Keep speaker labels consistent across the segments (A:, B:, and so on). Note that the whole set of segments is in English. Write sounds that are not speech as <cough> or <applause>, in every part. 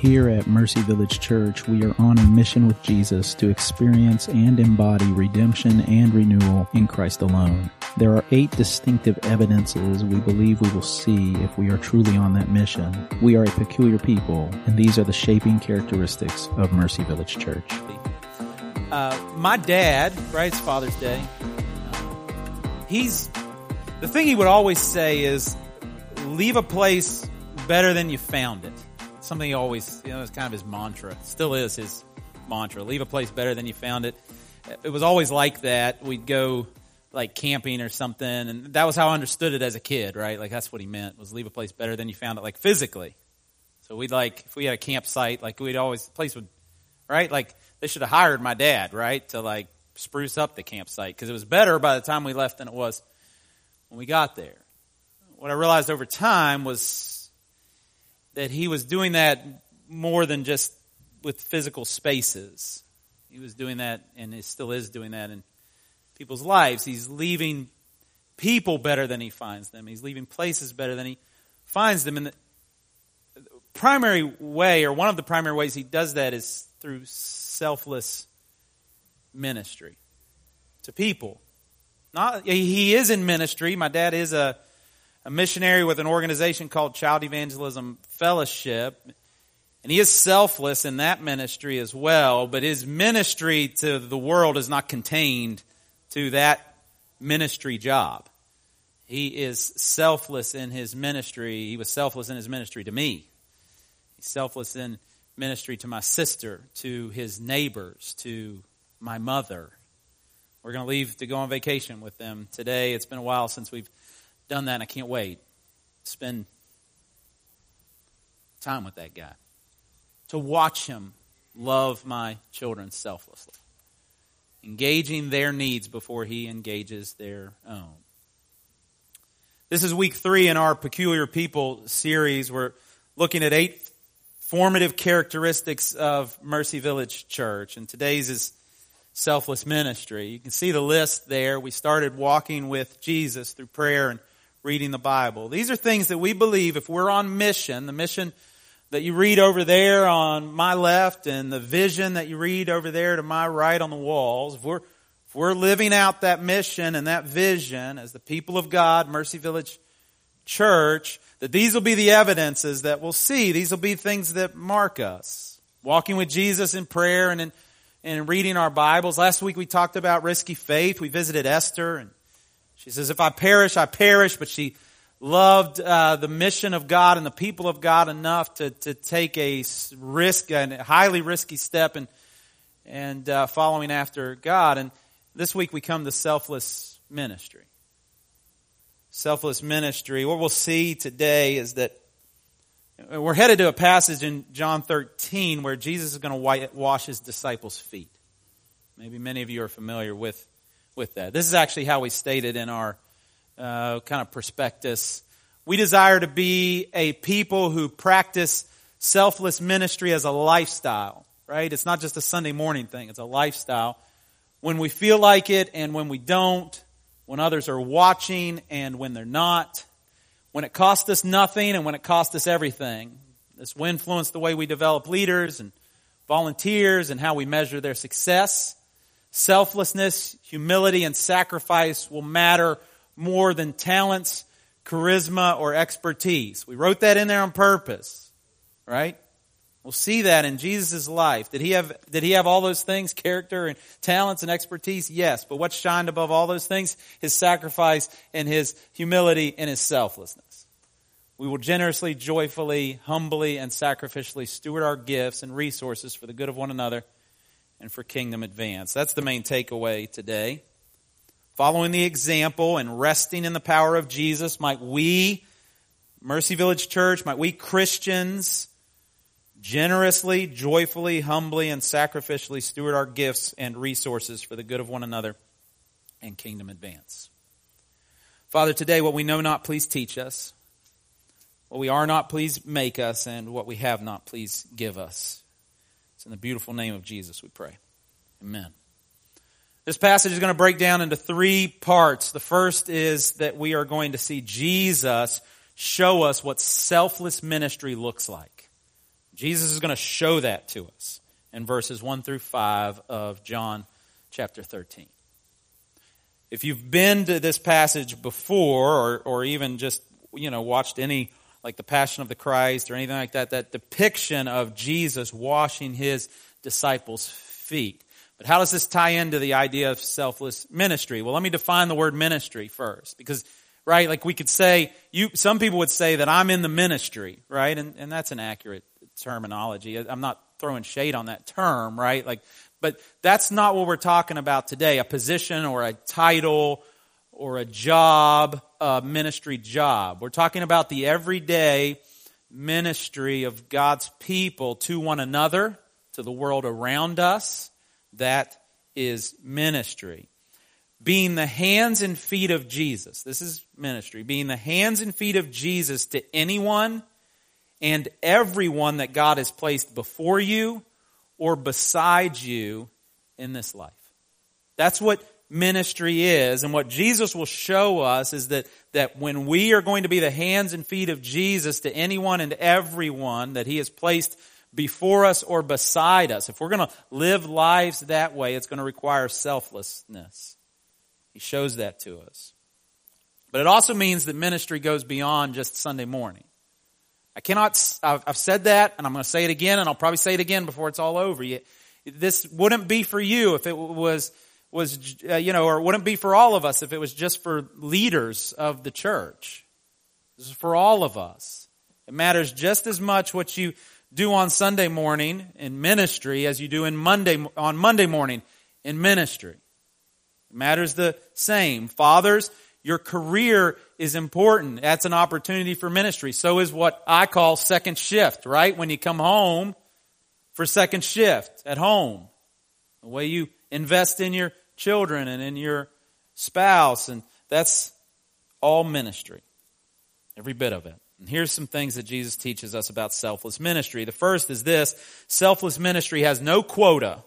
A: Here at Mercy Village Church, we are on a mission with Jesus to experience and embody redemption and renewal in Christ alone. There are eight distinctive evidences we believe we will see if we are truly on that mission. We are a peculiar people, and these are the shaping characteristics of Mercy Village Church.
B: Uh, my dad, right? It's Father's Day. He's the thing he would always say is, "Leave a place better than you found it." Something he always, you know, it's kind of his mantra. Still is his mantra. Leave a place better than you found it. It was always like that. We'd go like camping or something, and that was how I understood it as a kid, right? Like that's what he meant was leave a place better than you found it, like physically. So we'd like if we had a campsite, like we'd always the place would, right? Like they should have hired my dad, right, to like spruce up the campsite because it was better by the time we left than it was when we got there. What I realized over time was that he was doing that more than just with physical spaces. He was doing that, and he still is doing that in people's lives. He's leaving people better than he finds them. He's leaving places better than he finds them. And the primary way, or one of the primary ways he does that, is through selfless ministry to people. Not he is in ministry. My dad is a a missionary with an organization called Child Evangelism Fellowship. And he is selfless in that ministry as well, but his ministry to the world is not contained to that ministry job. He is selfless in his ministry. He was selfless in his ministry to me. He's selfless in ministry to my sister, to his neighbors, to my mother. We're going to leave to go on vacation with them today. It's been a while since we've done that, and I can't wait. to Spend time with that guy. To watch him love my children selflessly, engaging their needs before he engages their own. This is week three in our Peculiar People series. We're looking at eight formative characteristics of Mercy Village Church, and today's is selfless ministry. You can see the list there. We started walking with Jesus through prayer and reading the Bible. These are things that we believe if we're on mission, the mission that you read over there on my left and the vision that you read over there to my right on the walls, if we're, if we're living out that mission and that vision as the people of God, Mercy Village Church, that these will be the evidences that we'll see. These will be things that mark us. Walking with Jesus in prayer and in, and reading our Bibles. Last week we talked about risky faith. We visited Esther and she says, if I perish, I perish, but she loved uh, the mission of God and the people of God enough to, to take a risk, a highly risky step and, and uh, following after God. And this week we come to selfless ministry. Selfless ministry. What we'll see today is that we're headed to a passage in John 13 where Jesus is going to wash his disciples' feet. Maybe many of you are familiar with with that. This is actually how we stated in our uh, kind of prospectus. We desire to be a people who practice selfless ministry as a lifestyle, right? It's not just a Sunday morning thing, it's a lifestyle. When we feel like it and when we don't, when others are watching and when they're not, when it costs us nothing and when it costs us everything. This will influence the way we develop leaders and volunteers and how we measure their success. Selflessness, humility, and sacrifice will matter more than talents, charisma, or expertise. We wrote that in there on purpose, right? We'll see that in Jesus' life. Did he have, did he have all those things, character and talents and expertise? Yes. But what shined above all those things? His sacrifice and his humility and his selflessness. We will generously, joyfully, humbly, and sacrificially steward our gifts and resources for the good of one another and for kingdom advance. That's the main takeaway today. Following the example and resting in the power of Jesus, might we, Mercy Village Church, might we Christians generously, joyfully, humbly, and sacrificially steward our gifts and resources for the good of one another and kingdom advance. Father, today what we know not, please teach us. What we are not, please make us. And what we have not, please give us. In the beautiful name of Jesus we pray. Amen. This passage is going to break down into three parts. The first is that we are going to see Jesus show us what selfless ministry looks like. Jesus is going to show that to us in verses 1 through 5 of John chapter 13. If you've been to this passage before, or, or even just, you know, watched any, like the Passion of the Christ or anything like that, that depiction of Jesus washing his disciples' feet. But how does this tie into the idea of selfless ministry? Well, let me define the word ministry first, because, right, like we could say, you, some people would say that I'm in the ministry, right? And, and that's an accurate terminology. I'm not throwing shade on that term, right? Like, but that's not what we're talking about today. A position or a title or a job, a ministry job. We're talking about the everyday ministry of God's people to one another, to the world around us. That is ministry. Being the hands and feet of Jesus. This is ministry. Being the hands and feet of Jesus to anyone and everyone that God has placed before you or beside you in this life. That's what ministry is. And what Jesus will show us is that, that when we are going to be the hands and feet of Jesus to anyone and everyone that he has placed before us or beside us, if we're going to live lives that way, it's going to require selflessness. He shows that to us. But it also means that ministry goes beyond just Sunday morning. I cannot, I've said that and I'm going to say it again and I'll probably say it again before it's all over. This wouldn't be for you if it was, was, uh, you know, or wouldn't be for all of us if it was just for leaders of the church. This is for all of us. It matters just as much what you do on Sunday morning in ministry as you do in Monday, on Monday morning in ministry. It matters the same. Fathers, your career is important. That's an opportunity for ministry. So is what I call second shift, right? When you come home for second shift at home. The way you invest in your children and in your spouse and that's all ministry. Every bit of it. And here's some things that Jesus teaches us about selfless ministry. The first is this. Selfless ministry has no quota.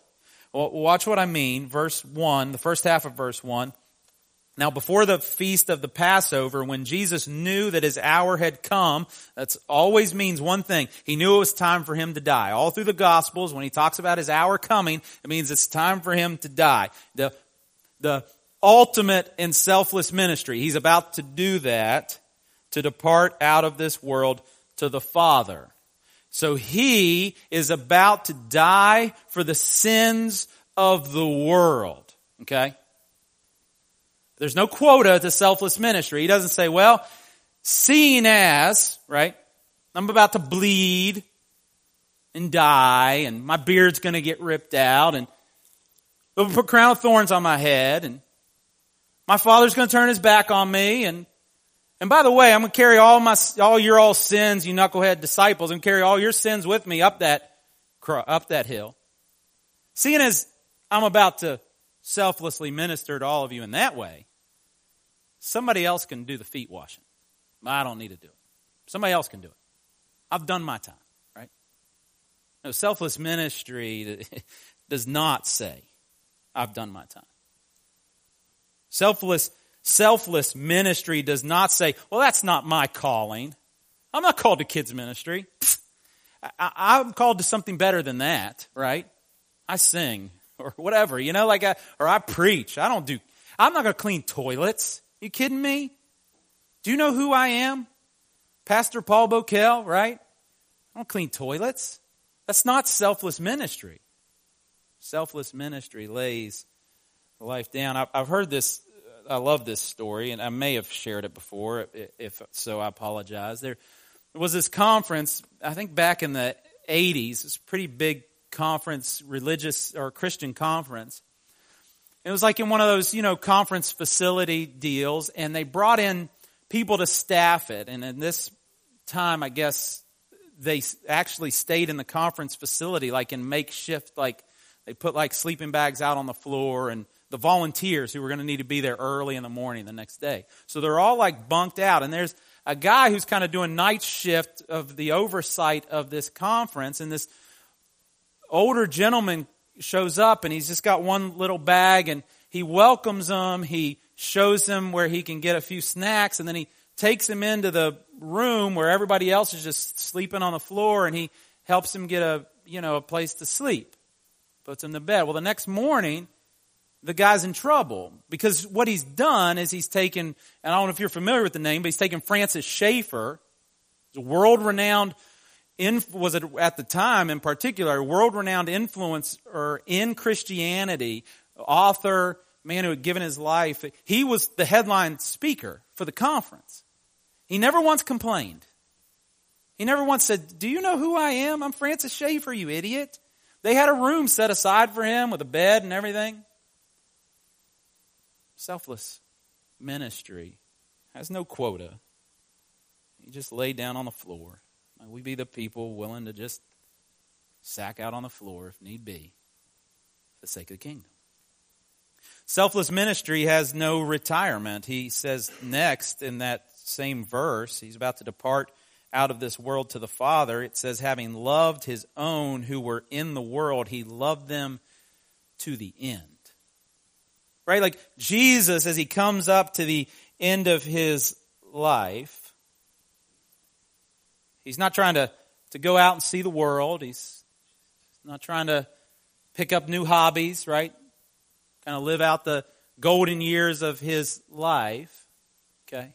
B: Well, watch what I mean. Verse 1, the first half of verse 1. Now, before the feast of the Passover, when Jesus knew that his hour had come, that always means one thing. He knew it was time for him to die. All through the Gospels, when he talks about his hour coming, it means it's time for him to die. The, the ultimate and selfless ministry. He's about to do that to depart out of this world to the Father. So he is about to die for the sins of the world. Okay? There's no quota to selfless ministry. He doesn't say, well, seeing as, right, I'm about to bleed and die and my beard's going to get ripped out and they'll put crown of thorns on my head and my father's going to turn his back on me and and by the way, I'm going to carry all my all your all sins, you knucklehead disciples, and carry all your sins with me up that up that hill. Seeing as I'm about to selflessly minister to all of you in that way, Somebody else can do the feet washing. I don't need to do it. Somebody else can do it. I've done my time, right? No, selfless ministry <laughs> does not say, I've done my time. Selfless, selfless ministry does not say, well, that's not my calling. I'm not called to kids ministry. <laughs> I, am called to something better than that, right? I sing <laughs> or whatever, you know, like I, or I preach. I don't do, I'm not going to clean toilets. You kidding me? Do you know who I am? Pastor Paul Bokel, right? I don't clean toilets. That's not selfless ministry. Selfless ministry lays life down. I've heard this. I love this story, and I may have shared it before. If so, I apologize. There was this conference. I think back in the '80s. It's a pretty big conference, religious or Christian conference, it was like in one of those, you know, conference facility deals, and they brought in people to staff it. And in this time, I guess they actually stayed in the conference facility, like in makeshift, like they put like sleeping bags out on the floor and the volunteers who were going to need to be there early in the morning the next day. So they're all like bunked out. And there's a guy who's kind of doing night shift of the oversight of this conference. And this older gentleman shows up and he's just got one little bag and he welcomes them. He shows them where he can get a few snacks and then he takes him into the room where everybody else is just sleeping on the floor and he helps him get a, you know, a place to sleep, puts him to bed. Well, the next morning, the guy's in trouble because what he's done is he's taken, and I don't know if you're familiar with the name, but he's taken Francis Schaeffer, a world renowned, was it at the time in particular, a world renowned influencer in Christianity, author, man who had given his life. He was the headline speaker for the conference. He never once complained. He never once said, Do you know who I am? I'm Francis Schaeffer, you idiot. They had a room set aside for him with a bed and everything. Selfless ministry has no quota. He just laid down on the floor. We be the people willing to just sack out on the floor if need be for the sake of the kingdom. Selfless ministry has no retirement. He says next in that same verse, he's about to depart out of this world to the Father. It says, having loved his own who were in the world, he loved them to the end. Right? Like Jesus, as he comes up to the end of his life, he's not trying to, to go out and see the world. He's not trying to pick up new hobbies, right? Kind of live out the golden years of his life. Okay?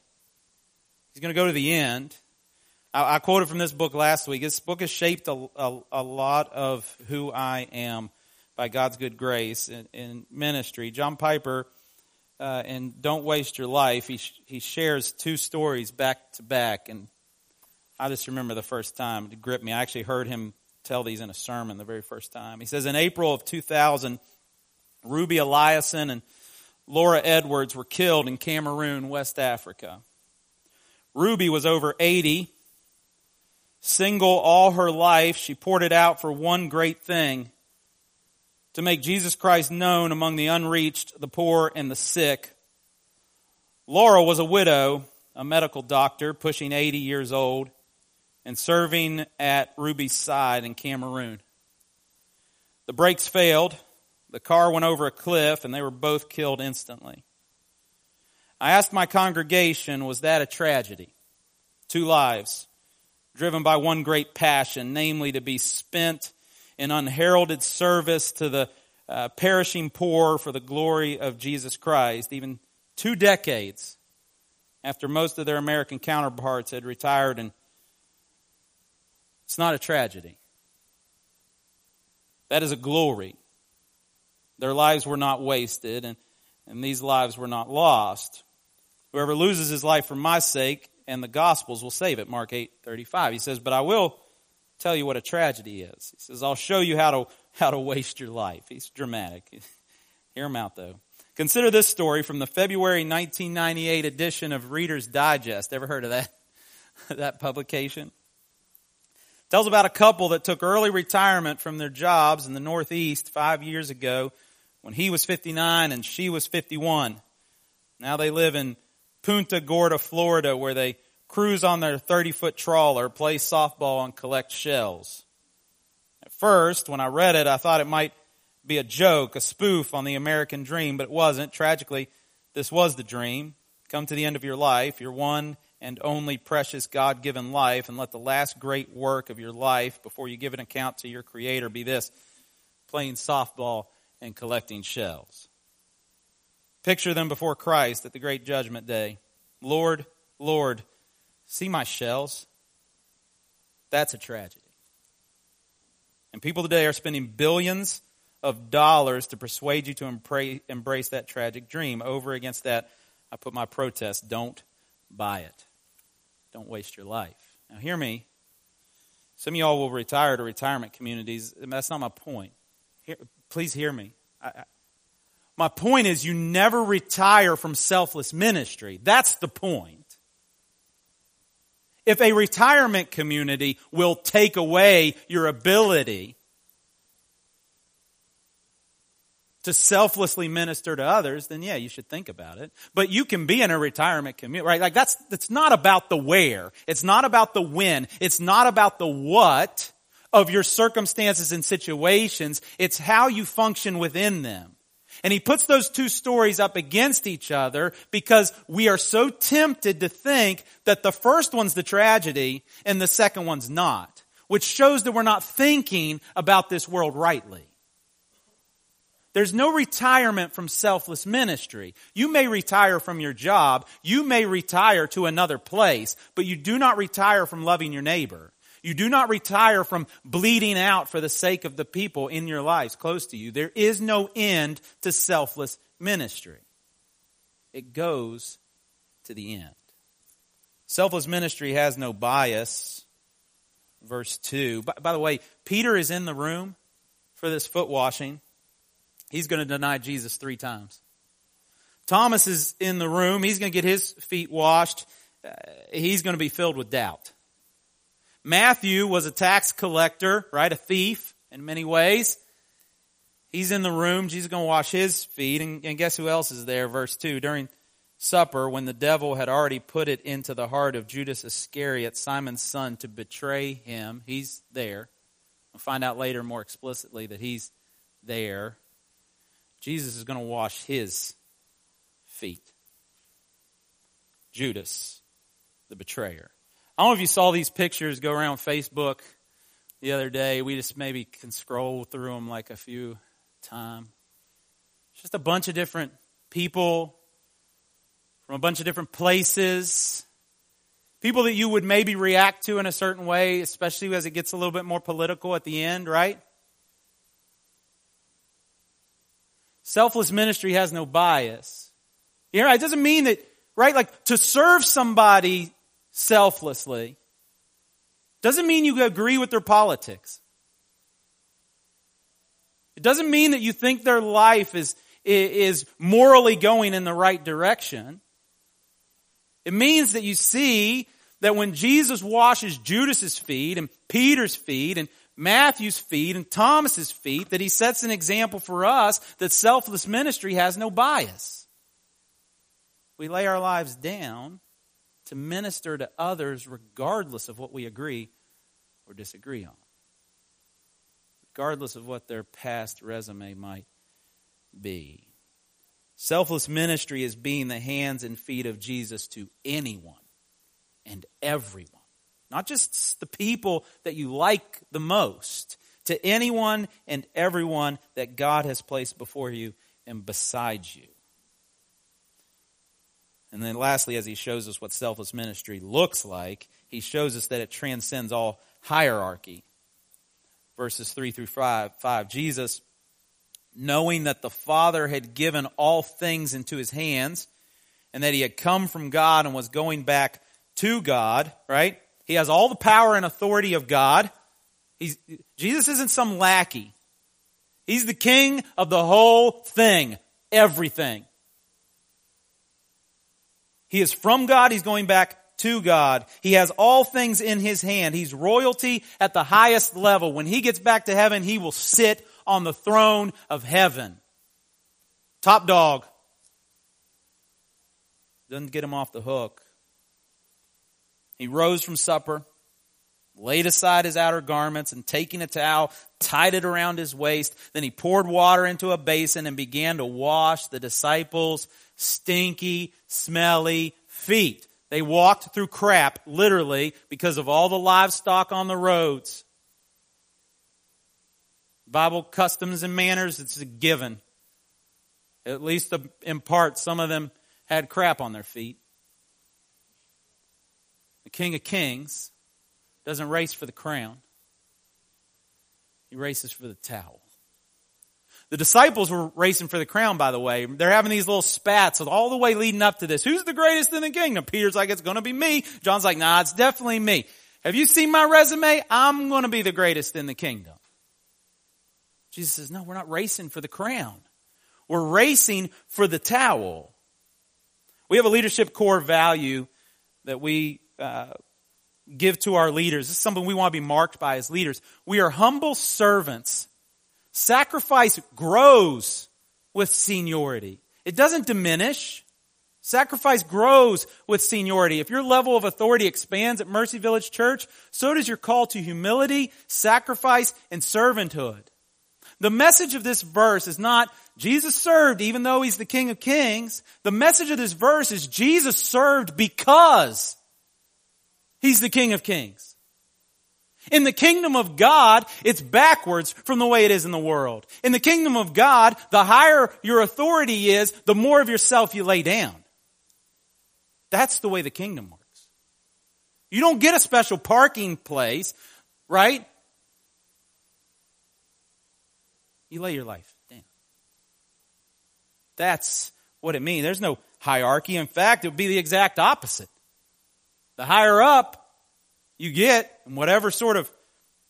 B: He's going to go to the end. I, I, quoted from this book last week. This book has shaped a, a, a lot of who I am by God's good grace in, in ministry. John Piper, uh, in Don't Waste Your Life, he, he shares two stories back to back. And I just remember the first time it gripped me. I actually heard him tell these in a sermon the very first time. He says, In April of 2000, Ruby Eliason and Laura Edwards were killed in Cameroon, West Africa. Ruby was over 80, single all her life. She poured it out for one great thing to make Jesus Christ known among the unreached, the poor, and the sick. Laura was a widow, a medical doctor, pushing 80 years old, and serving at Ruby's side in Cameroon. The brakes failed, the car went over a cliff, and they were both killed instantly. I asked my congregation, was that a tragedy? Two lives, driven by one great passion, namely to be spent in unheralded service to the uh, perishing poor for the glory of Jesus Christ, even two decades after most of their American counterparts had retired. And it's not a tragedy. That is a glory. Their lives were not wasted, and, and these lives were not lost. Whoever loses his life for my sake and the Gospels will save it. Mark 8 35. He says, But I will tell you what a tragedy is. He says, I'll show you how to, how to waste your life. He's dramatic. <laughs> Hear him out, though. Consider this story from the February 1998 edition of Reader's Digest. Ever heard of that, <laughs> that publication? Tells about a couple that took early retirement from their jobs in the Northeast five years ago when he was 59 and she was 51. Now they live in Punta Gorda, Florida, where they cruise on their 30 foot trawler, play softball, and collect shells. At first, when I read it, I thought it might be a joke, a spoof on the American dream, but it wasn't. Tragically, this was the dream. Come to the end of your life, you're one and only precious God given life, and let the last great work of your life before you give an account to your Creator be this playing softball and collecting shells. Picture them before Christ at the great judgment day. Lord, Lord, see my shells? That's a tragedy. And people today are spending billions of dollars to persuade you to embrace that tragic dream. Over against that, I put my protest don't buy it. Don't waste your life. Now, hear me. Some of y'all will retire to retirement communities. That's not my point. Here, please hear me. I, my point is, you never retire from selfless ministry. That's the point. If a retirement community will take away your ability to selflessly minister to others, then yeah, you should think about it. But you can be in a retirement community, right? Like that's, that's not about the where. It's not about the when. It's not about the what of your circumstances and situations. It's how you function within them. And he puts those two stories up against each other because we are so tempted to think that the first one's the tragedy and the second one's not. which shows that we're not thinking about this world rightly. There's no retirement from selfless ministry. You may retire from your job. You may retire to another place, but you do not retire from loving your neighbor. You do not retire from bleeding out for the sake of the people in your lives close to you. There is no end to selfless ministry. It goes to the end. Selfless ministry has no bias. Verse 2. By, by the way, Peter is in the room for this foot washing. He's going to deny Jesus three times. Thomas is in the room. He's going to get his feet washed. Uh, he's going to be filled with doubt. Matthew was a tax collector, right? A thief in many ways. He's in the room. Jesus is going to wash his feet. And, and guess who else is there? Verse 2. During supper, when the devil had already put it into the heart of Judas Iscariot, Simon's son, to betray him, he's there. We'll find out later more explicitly that he's there. Jesus is going to wash his feet. Judas, the betrayer. I don't know if you saw these pictures go around Facebook the other day. We just maybe can scroll through them like a few times. Just a bunch of different people from a bunch of different places. People that you would maybe react to in a certain way, especially as it gets a little bit more political at the end, right? Selfless ministry has no bias. You know, it doesn't mean that, right, like to serve somebody selflessly doesn't mean you agree with their politics. It doesn't mean that you think their life is, is morally going in the right direction. It means that you see that when Jesus washes Judas's feet and Peter's feet and Matthew's feet and Thomas's feet that he sets an example for us that selfless ministry has no bias. We lay our lives down to minister to others regardless of what we agree or disagree on. Regardless of what their past resume might be. Selfless ministry is being the hands and feet of Jesus to anyone and everyone. Not just the people that you like the most, to anyone and everyone that God has placed before you and beside you. And then lastly, as he shows us what selfless ministry looks like, he shows us that it transcends all hierarchy. Verses 3 through 5, 5 Jesus, knowing that the Father had given all things into his hands, and that he had come from God and was going back to God, right? He has all the power and authority of God. He's, Jesus isn't some lackey. He's the king of the whole thing, everything. He is from God. He's going back to God. He has all things in his hand. He's royalty at the highest level. When he gets back to heaven, he will sit on the throne of heaven. Top dog. Doesn't get him off the hook. He rose from supper, laid aside his outer garments, and taking a towel, tied it around his waist. Then he poured water into a basin and began to wash the disciples' stinky, smelly feet. They walked through crap, literally, because of all the livestock on the roads. Bible customs and manners, it's a given. At least uh, in part, some of them had crap on their feet. The King of Kings doesn't race for the crown, he races for the towel. The disciples were racing for the crown, by the way. They're having these little spats all the way leading up to this. Who's the greatest in the kingdom? Peter's like, it's gonna be me. John's like, nah, it's definitely me. Have you seen my resume? I'm gonna be the greatest in the kingdom. Jesus says, no, we're not racing for the crown. We're racing for the towel. We have a leadership core value that we uh, give to our leaders. This is something we want to be marked by as leaders. We are humble servants. Sacrifice grows with seniority. It doesn't diminish. Sacrifice grows with seniority. If your level of authority expands at Mercy Village Church, so does your call to humility, sacrifice, and servanthood. The message of this verse is not Jesus served even though he's the King of Kings. The message of this verse is Jesus served because He's the King of Kings. In the kingdom of God, it's backwards from the way it is in the world. In the kingdom of God, the higher your authority is, the more of yourself you lay down. That's the way the kingdom works. You don't get a special parking place, right? You lay your life down. That's what it means. There's no hierarchy. In fact, it would be the exact opposite. The higher up, you get, and whatever sort of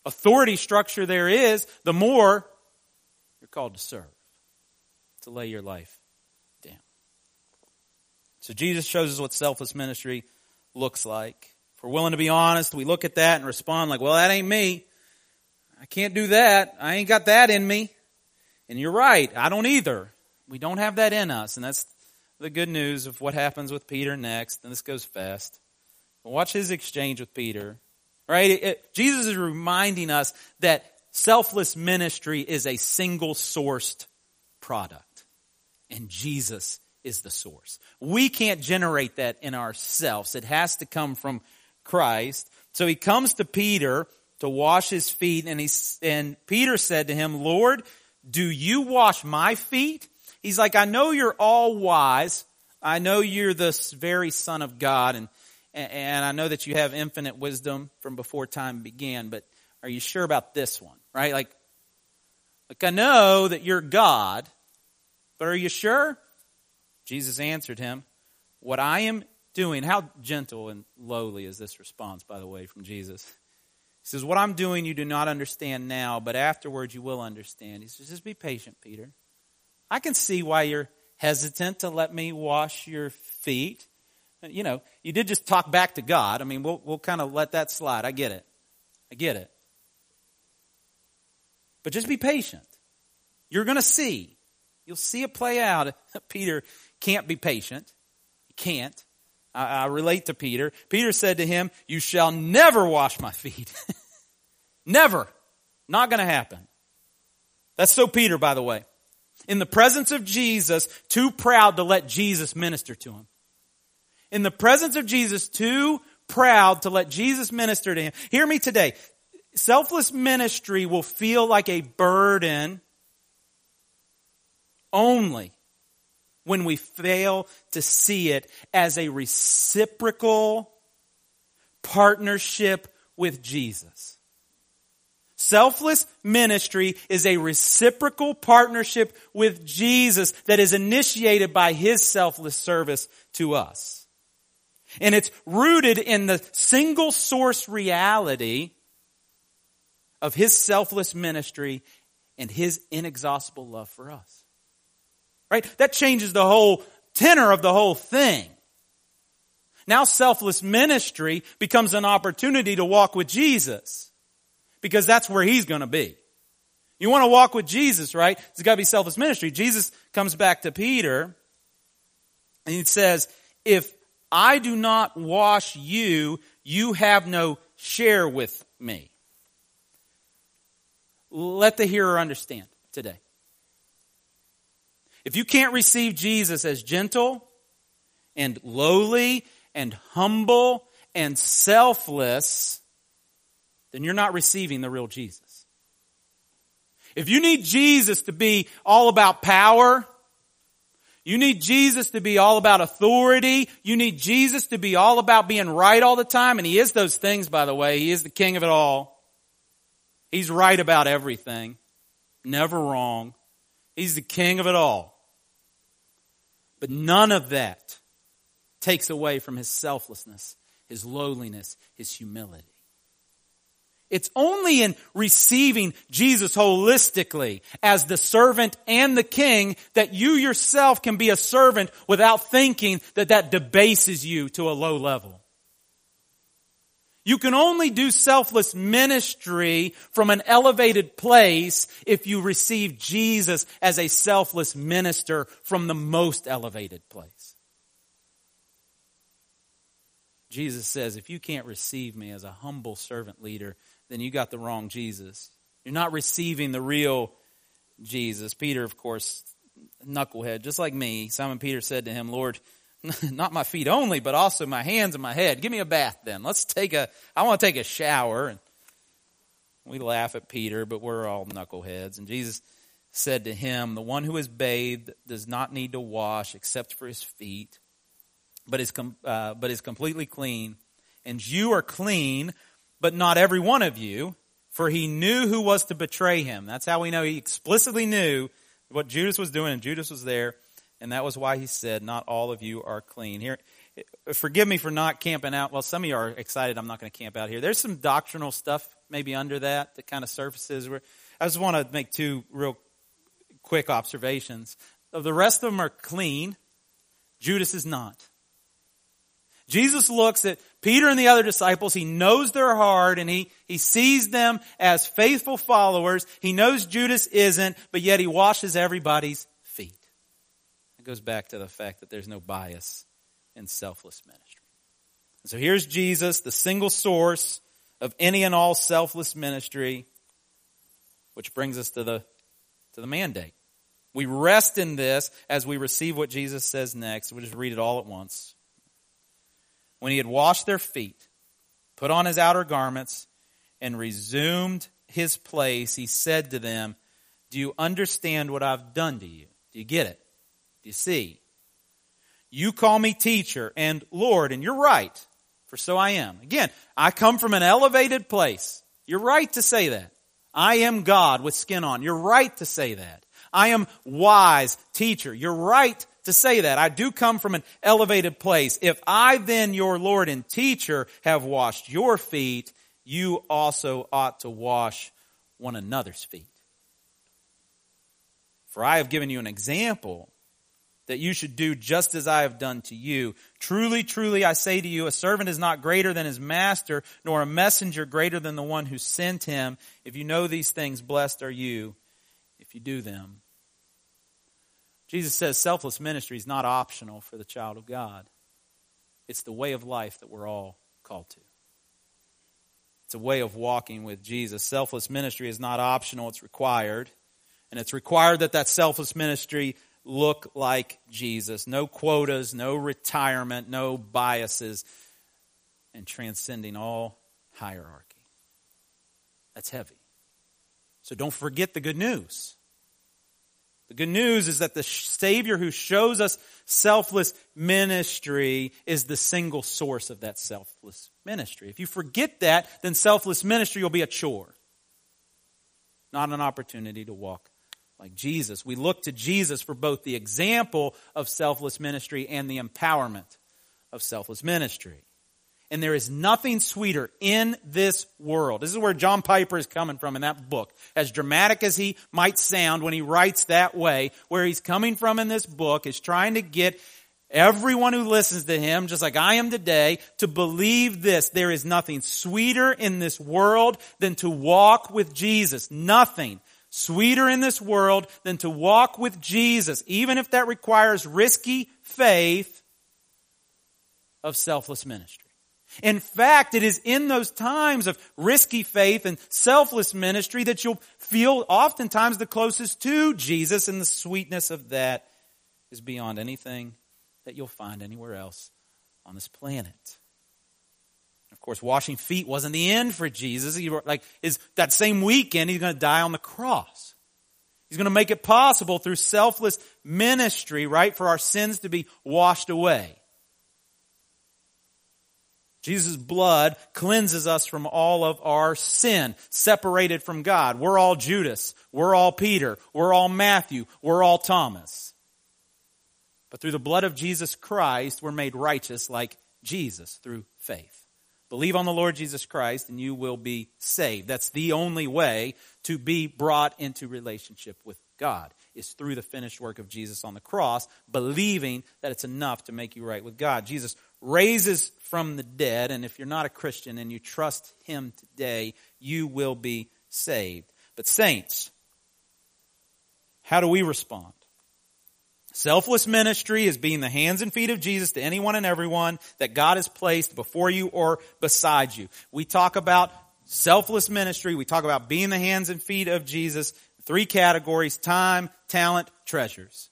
B: authority structure there is, the more you're called to serve, to lay your life down. So Jesus shows us what selfless ministry looks like. If we're willing to be honest, we look at that and respond like, well, that ain't me. I can't do that. I ain't got that in me. And you're right. I don't either. We don't have that in us. And that's the good news of what happens with Peter next. And this goes fast. Watch his exchange with Peter. Right? It, it, Jesus is reminding us that selfless ministry is a single sourced product. And Jesus is the source. We can't generate that in ourselves. It has to come from Christ. So he comes to Peter to wash his feet and he, and Peter said to him, Lord, do you wash my feet? He's like, I know you're all wise. I know you're the very son of God and and I know that you have infinite wisdom from before time began, but are you sure about this one? Right? Like, like I know that you're God, but are you sure? Jesus answered him, What I am doing, how gentle and lowly is this response, by the way, from Jesus? He says, What I'm doing you do not understand now, but afterwards you will understand. He says, Just be patient, Peter. I can see why you're hesitant to let me wash your feet you know, you did just talk back to God. I mean, we'll, we'll kind of let that slide. I get it. I get it. But just be patient. You're going to see. You'll see it play out. <laughs> Peter can't be patient. He can't. I, I relate to Peter. Peter said to him, You shall never wash my feet. <laughs> never. Not going to happen. That's so Peter, by the way. In the presence of Jesus, too proud to let Jesus minister to him in the presence of Jesus too proud to let Jesus minister to him. Hear me today. Selfless ministry will feel like a burden only when we fail to see it as a reciprocal partnership with Jesus. Selfless ministry is a reciprocal partnership with Jesus that is initiated by His selfless service to us. And it's rooted in the single source reality of his selfless ministry and his inexhaustible love for us. Right? That changes the whole tenor of the whole thing. Now selfless ministry becomes an opportunity to walk with Jesus because that's where he's going to be. You want to walk with Jesus, right? It's got to be selfless ministry. Jesus comes back to Peter and he says, if I do not wash you, you have no share with me. Let the hearer understand today. If you can't receive Jesus as gentle and lowly and humble and selfless, then you're not receiving the real Jesus. If you need Jesus to be all about power, you need Jesus to be all about authority. You need Jesus to be all about being right all the time. And He is those things, by the way. He is the King of it all. He's right about everything. Never wrong. He's the King of it all. But none of that takes away from His selflessness, His lowliness, His humility. It's only in receiving Jesus holistically as the servant and the king that you yourself can be a servant without thinking that that debases you to a low level. You can only do selfless ministry from an elevated place if you receive Jesus as a selfless minister from the most elevated place. Jesus says, if you can't receive me as a humble servant leader, then you got the wrong Jesus. You're not receiving the real Jesus. Peter, of course, knucklehead, just like me. Simon Peter said to him, Lord, <laughs> not my feet only, but also my hands and my head. Give me a bath then. Let's take a, I want to take a shower. And We laugh at Peter, but we're all knuckleheads. And Jesus said to him, The one who is bathed does not need to wash except for his feet, but is, com- uh, but is completely clean. And you are clean, but not every one of you, for he knew who was to betray him. That's how we know he explicitly knew what Judas was doing, and Judas was there. And that was why he said, Not all of you are clean. Here, forgive me for not camping out. Well, some of you are excited I'm not going to camp out here. There's some doctrinal stuff maybe under that that kind of surfaces. Where I just want to make two real quick observations. The rest of them are clean. Judas is not. Jesus looks at Peter and the other disciples. He knows their heart and he, he sees them as faithful followers. He knows Judas isn't, but yet he washes everybody's feet. It goes back to the fact that there's no bias in selfless ministry. And so here's Jesus, the single source of any and all selfless ministry, which brings us to the, to the mandate. We rest in this as we receive what Jesus says next. We'll just read it all at once. When he had washed their feet, put on his outer garments, and resumed his place, he said to them, Do you understand what I've done to you? Do you get it? Do you see? You call me teacher and Lord, and you're right, for so I am. Again, I come from an elevated place. You're right to say that. I am God with skin on. You're right to say that. I am wise teacher. You're right to say that. I do come from an elevated place. If I then, your Lord and teacher, have washed your feet, you also ought to wash one another's feet. For I have given you an example that you should do just as I have done to you. Truly, truly, I say to you, a servant is not greater than his master, nor a messenger greater than the one who sent him. If you know these things, blessed are you if you do them. Jesus says selfless ministry is not optional for the child of God. It's the way of life that we're all called to. It's a way of walking with Jesus. Selfless ministry is not optional, it's required. And it's required that that selfless ministry look like Jesus. No quotas, no retirement, no biases, and transcending all hierarchy. That's heavy. So don't forget the good news. The good news is that the Savior who shows us selfless ministry is the single source of that selfless ministry. If you forget that, then selfless ministry will be a chore, not an opportunity to walk like Jesus. We look to Jesus for both the example of selfless ministry and the empowerment of selfless ministry. And there is nothing sweeter in this world. This is where John Piper is coming from in that book. As dramatic as he might sound when he writes that way, where he's coming from in this book is trying to get everyone who listens to him, just like I am today, to believe this. There is nothing sweeter in this world than to walk with Jesus. Nothing sweeter in this world than to walk with Jesus, even if that requires risky faith of selfless ministry. In fact, it is in those times of risky faith and selfless ministry that you'll feel oftentimes the closest to Jesus, and the sweetness of that is beyond anything that you'll find anywhere else on this planet. Of course, washing feet wasn't the end for Jesus. He, like, is that same weekend, he's going to die on the cross. He's going to make it possible through selfless ministry, right, for our sins to be washed away. Jesus' blood cleanses us from all of our sin, separated from God. We're all Judas. We're all Peter. We're all Matthew. We're all Thomas. But through the blood of Jesus Christ, we're made righteous like Jesus through faith. Believe on the Lord Jesus Christ and you will be saved. That's the only way to be brought into relationship with God is through the finished work of Jesus on the cross, believing that it's enough to make you right with God. Jesus raises from the dead, and if you're not a Christian and you trust him today, you will be saved. But saints, how do we respond? Selfless ministry is being the hands and feet of Jesus to anyone and everyone that God has placed before you or beside you. We talk about selfless ministry. We talk about being the hands and feet of Jesus. Three categories, time, talent, treasures.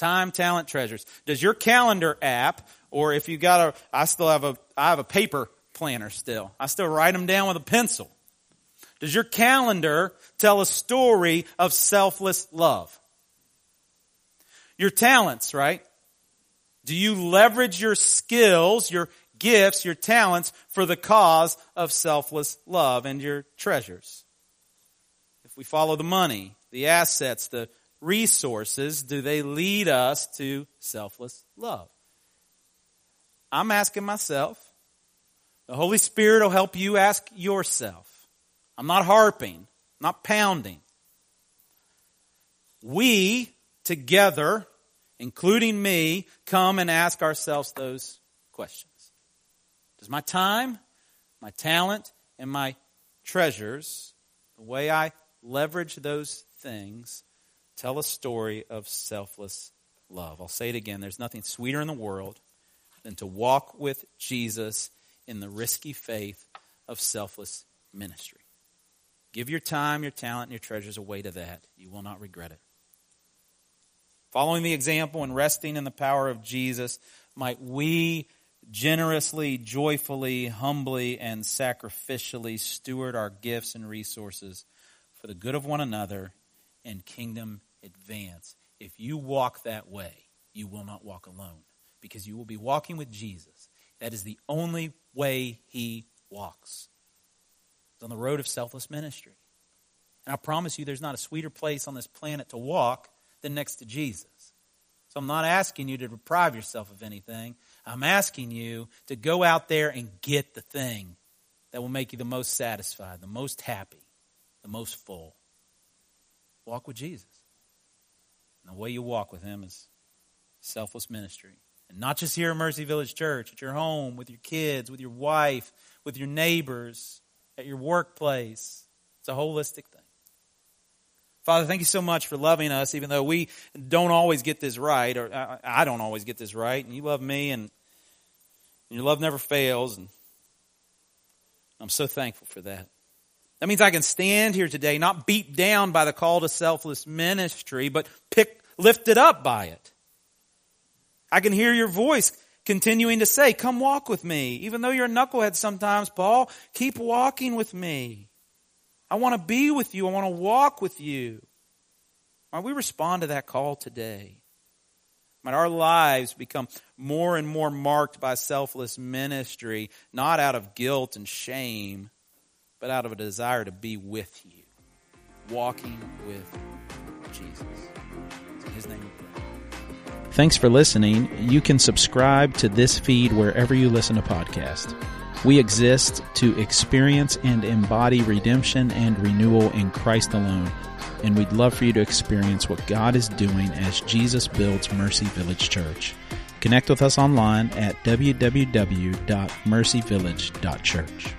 B: Time, talent, treasures. Does your calendar app, or if you got a, I still have a, I have a paper planner still. I still write them down with a pencil. Does your calendar tell a story of selfless love? Your talents, right? Do you leverage your skills, your gifts, your talents for the cause of selfless love and your treasures? If we follow the money, the assets, the resources, do they lead us to selfless love? I'm asking myself. The Holy Spirit will help you ask yourself. I'm not harping, not pounding. We together, including me, come and ask ourselves those questions. Does my time, my talent, and my treasures, the way I leverage those things, tell a story of selfless love? I'll say it again. There's nothing sweeter in the world than to walk with Jesus in the risky faith of selfless ministry. Give your time, your talent, and your treasures away to that. You will not regret it. Following the example and resting in the power of Jesus, might we generously, joyfully, humbly, and sacrificially steward our gifts and resources for the good of one another and kingdom advance. If you walk that way, you will not walk alone because you will be walking with Jesus. That is the only way he walks. It's on the road of selfless ministry. And I promise you, there's not a sweeter place on this planet to walk than next to Jesus. So I'm not asking you to deprive yourself of anything. I'm asking you to go out there and get the thing that will make you the most satisfied, the most happy, the most full. Walk with Jesus. And the way you walk with him is selfless ministry. And not just here at Mercy Village Church, at your home, with your kids, with your wife, with your neighbors, at your workplace. It's a holistic thing. Father, thank you so much for loving us, even though we don't always get this right, or I don't always get this right, and you love me, and your love never fails, and I'm so thankful for that. That means I can stand here today, not beat down by the call to selfless ministry, but pick, lifted up by it. I can hear your voice continuing to say, come walk with me. Even though you're a knucklehead sometimes, Paul, keep walking with me. I want to be with you. I want to walk with you. Might we respond to that call today? Might our lives become more and more marked by selfless ministry, not out of guilt and shame, but out of a desire to be with you, walking with Jesus. In his name
A: Thanks for listening. You can subscribe to this feed wherever you listen to podcasts. We exist to experience and embody redemption and renewal in Christ alone, and we'd love for you to experience what God is doing as Jesus builds Mercy Village Church. Connect with us online at www.mercyvillage.church.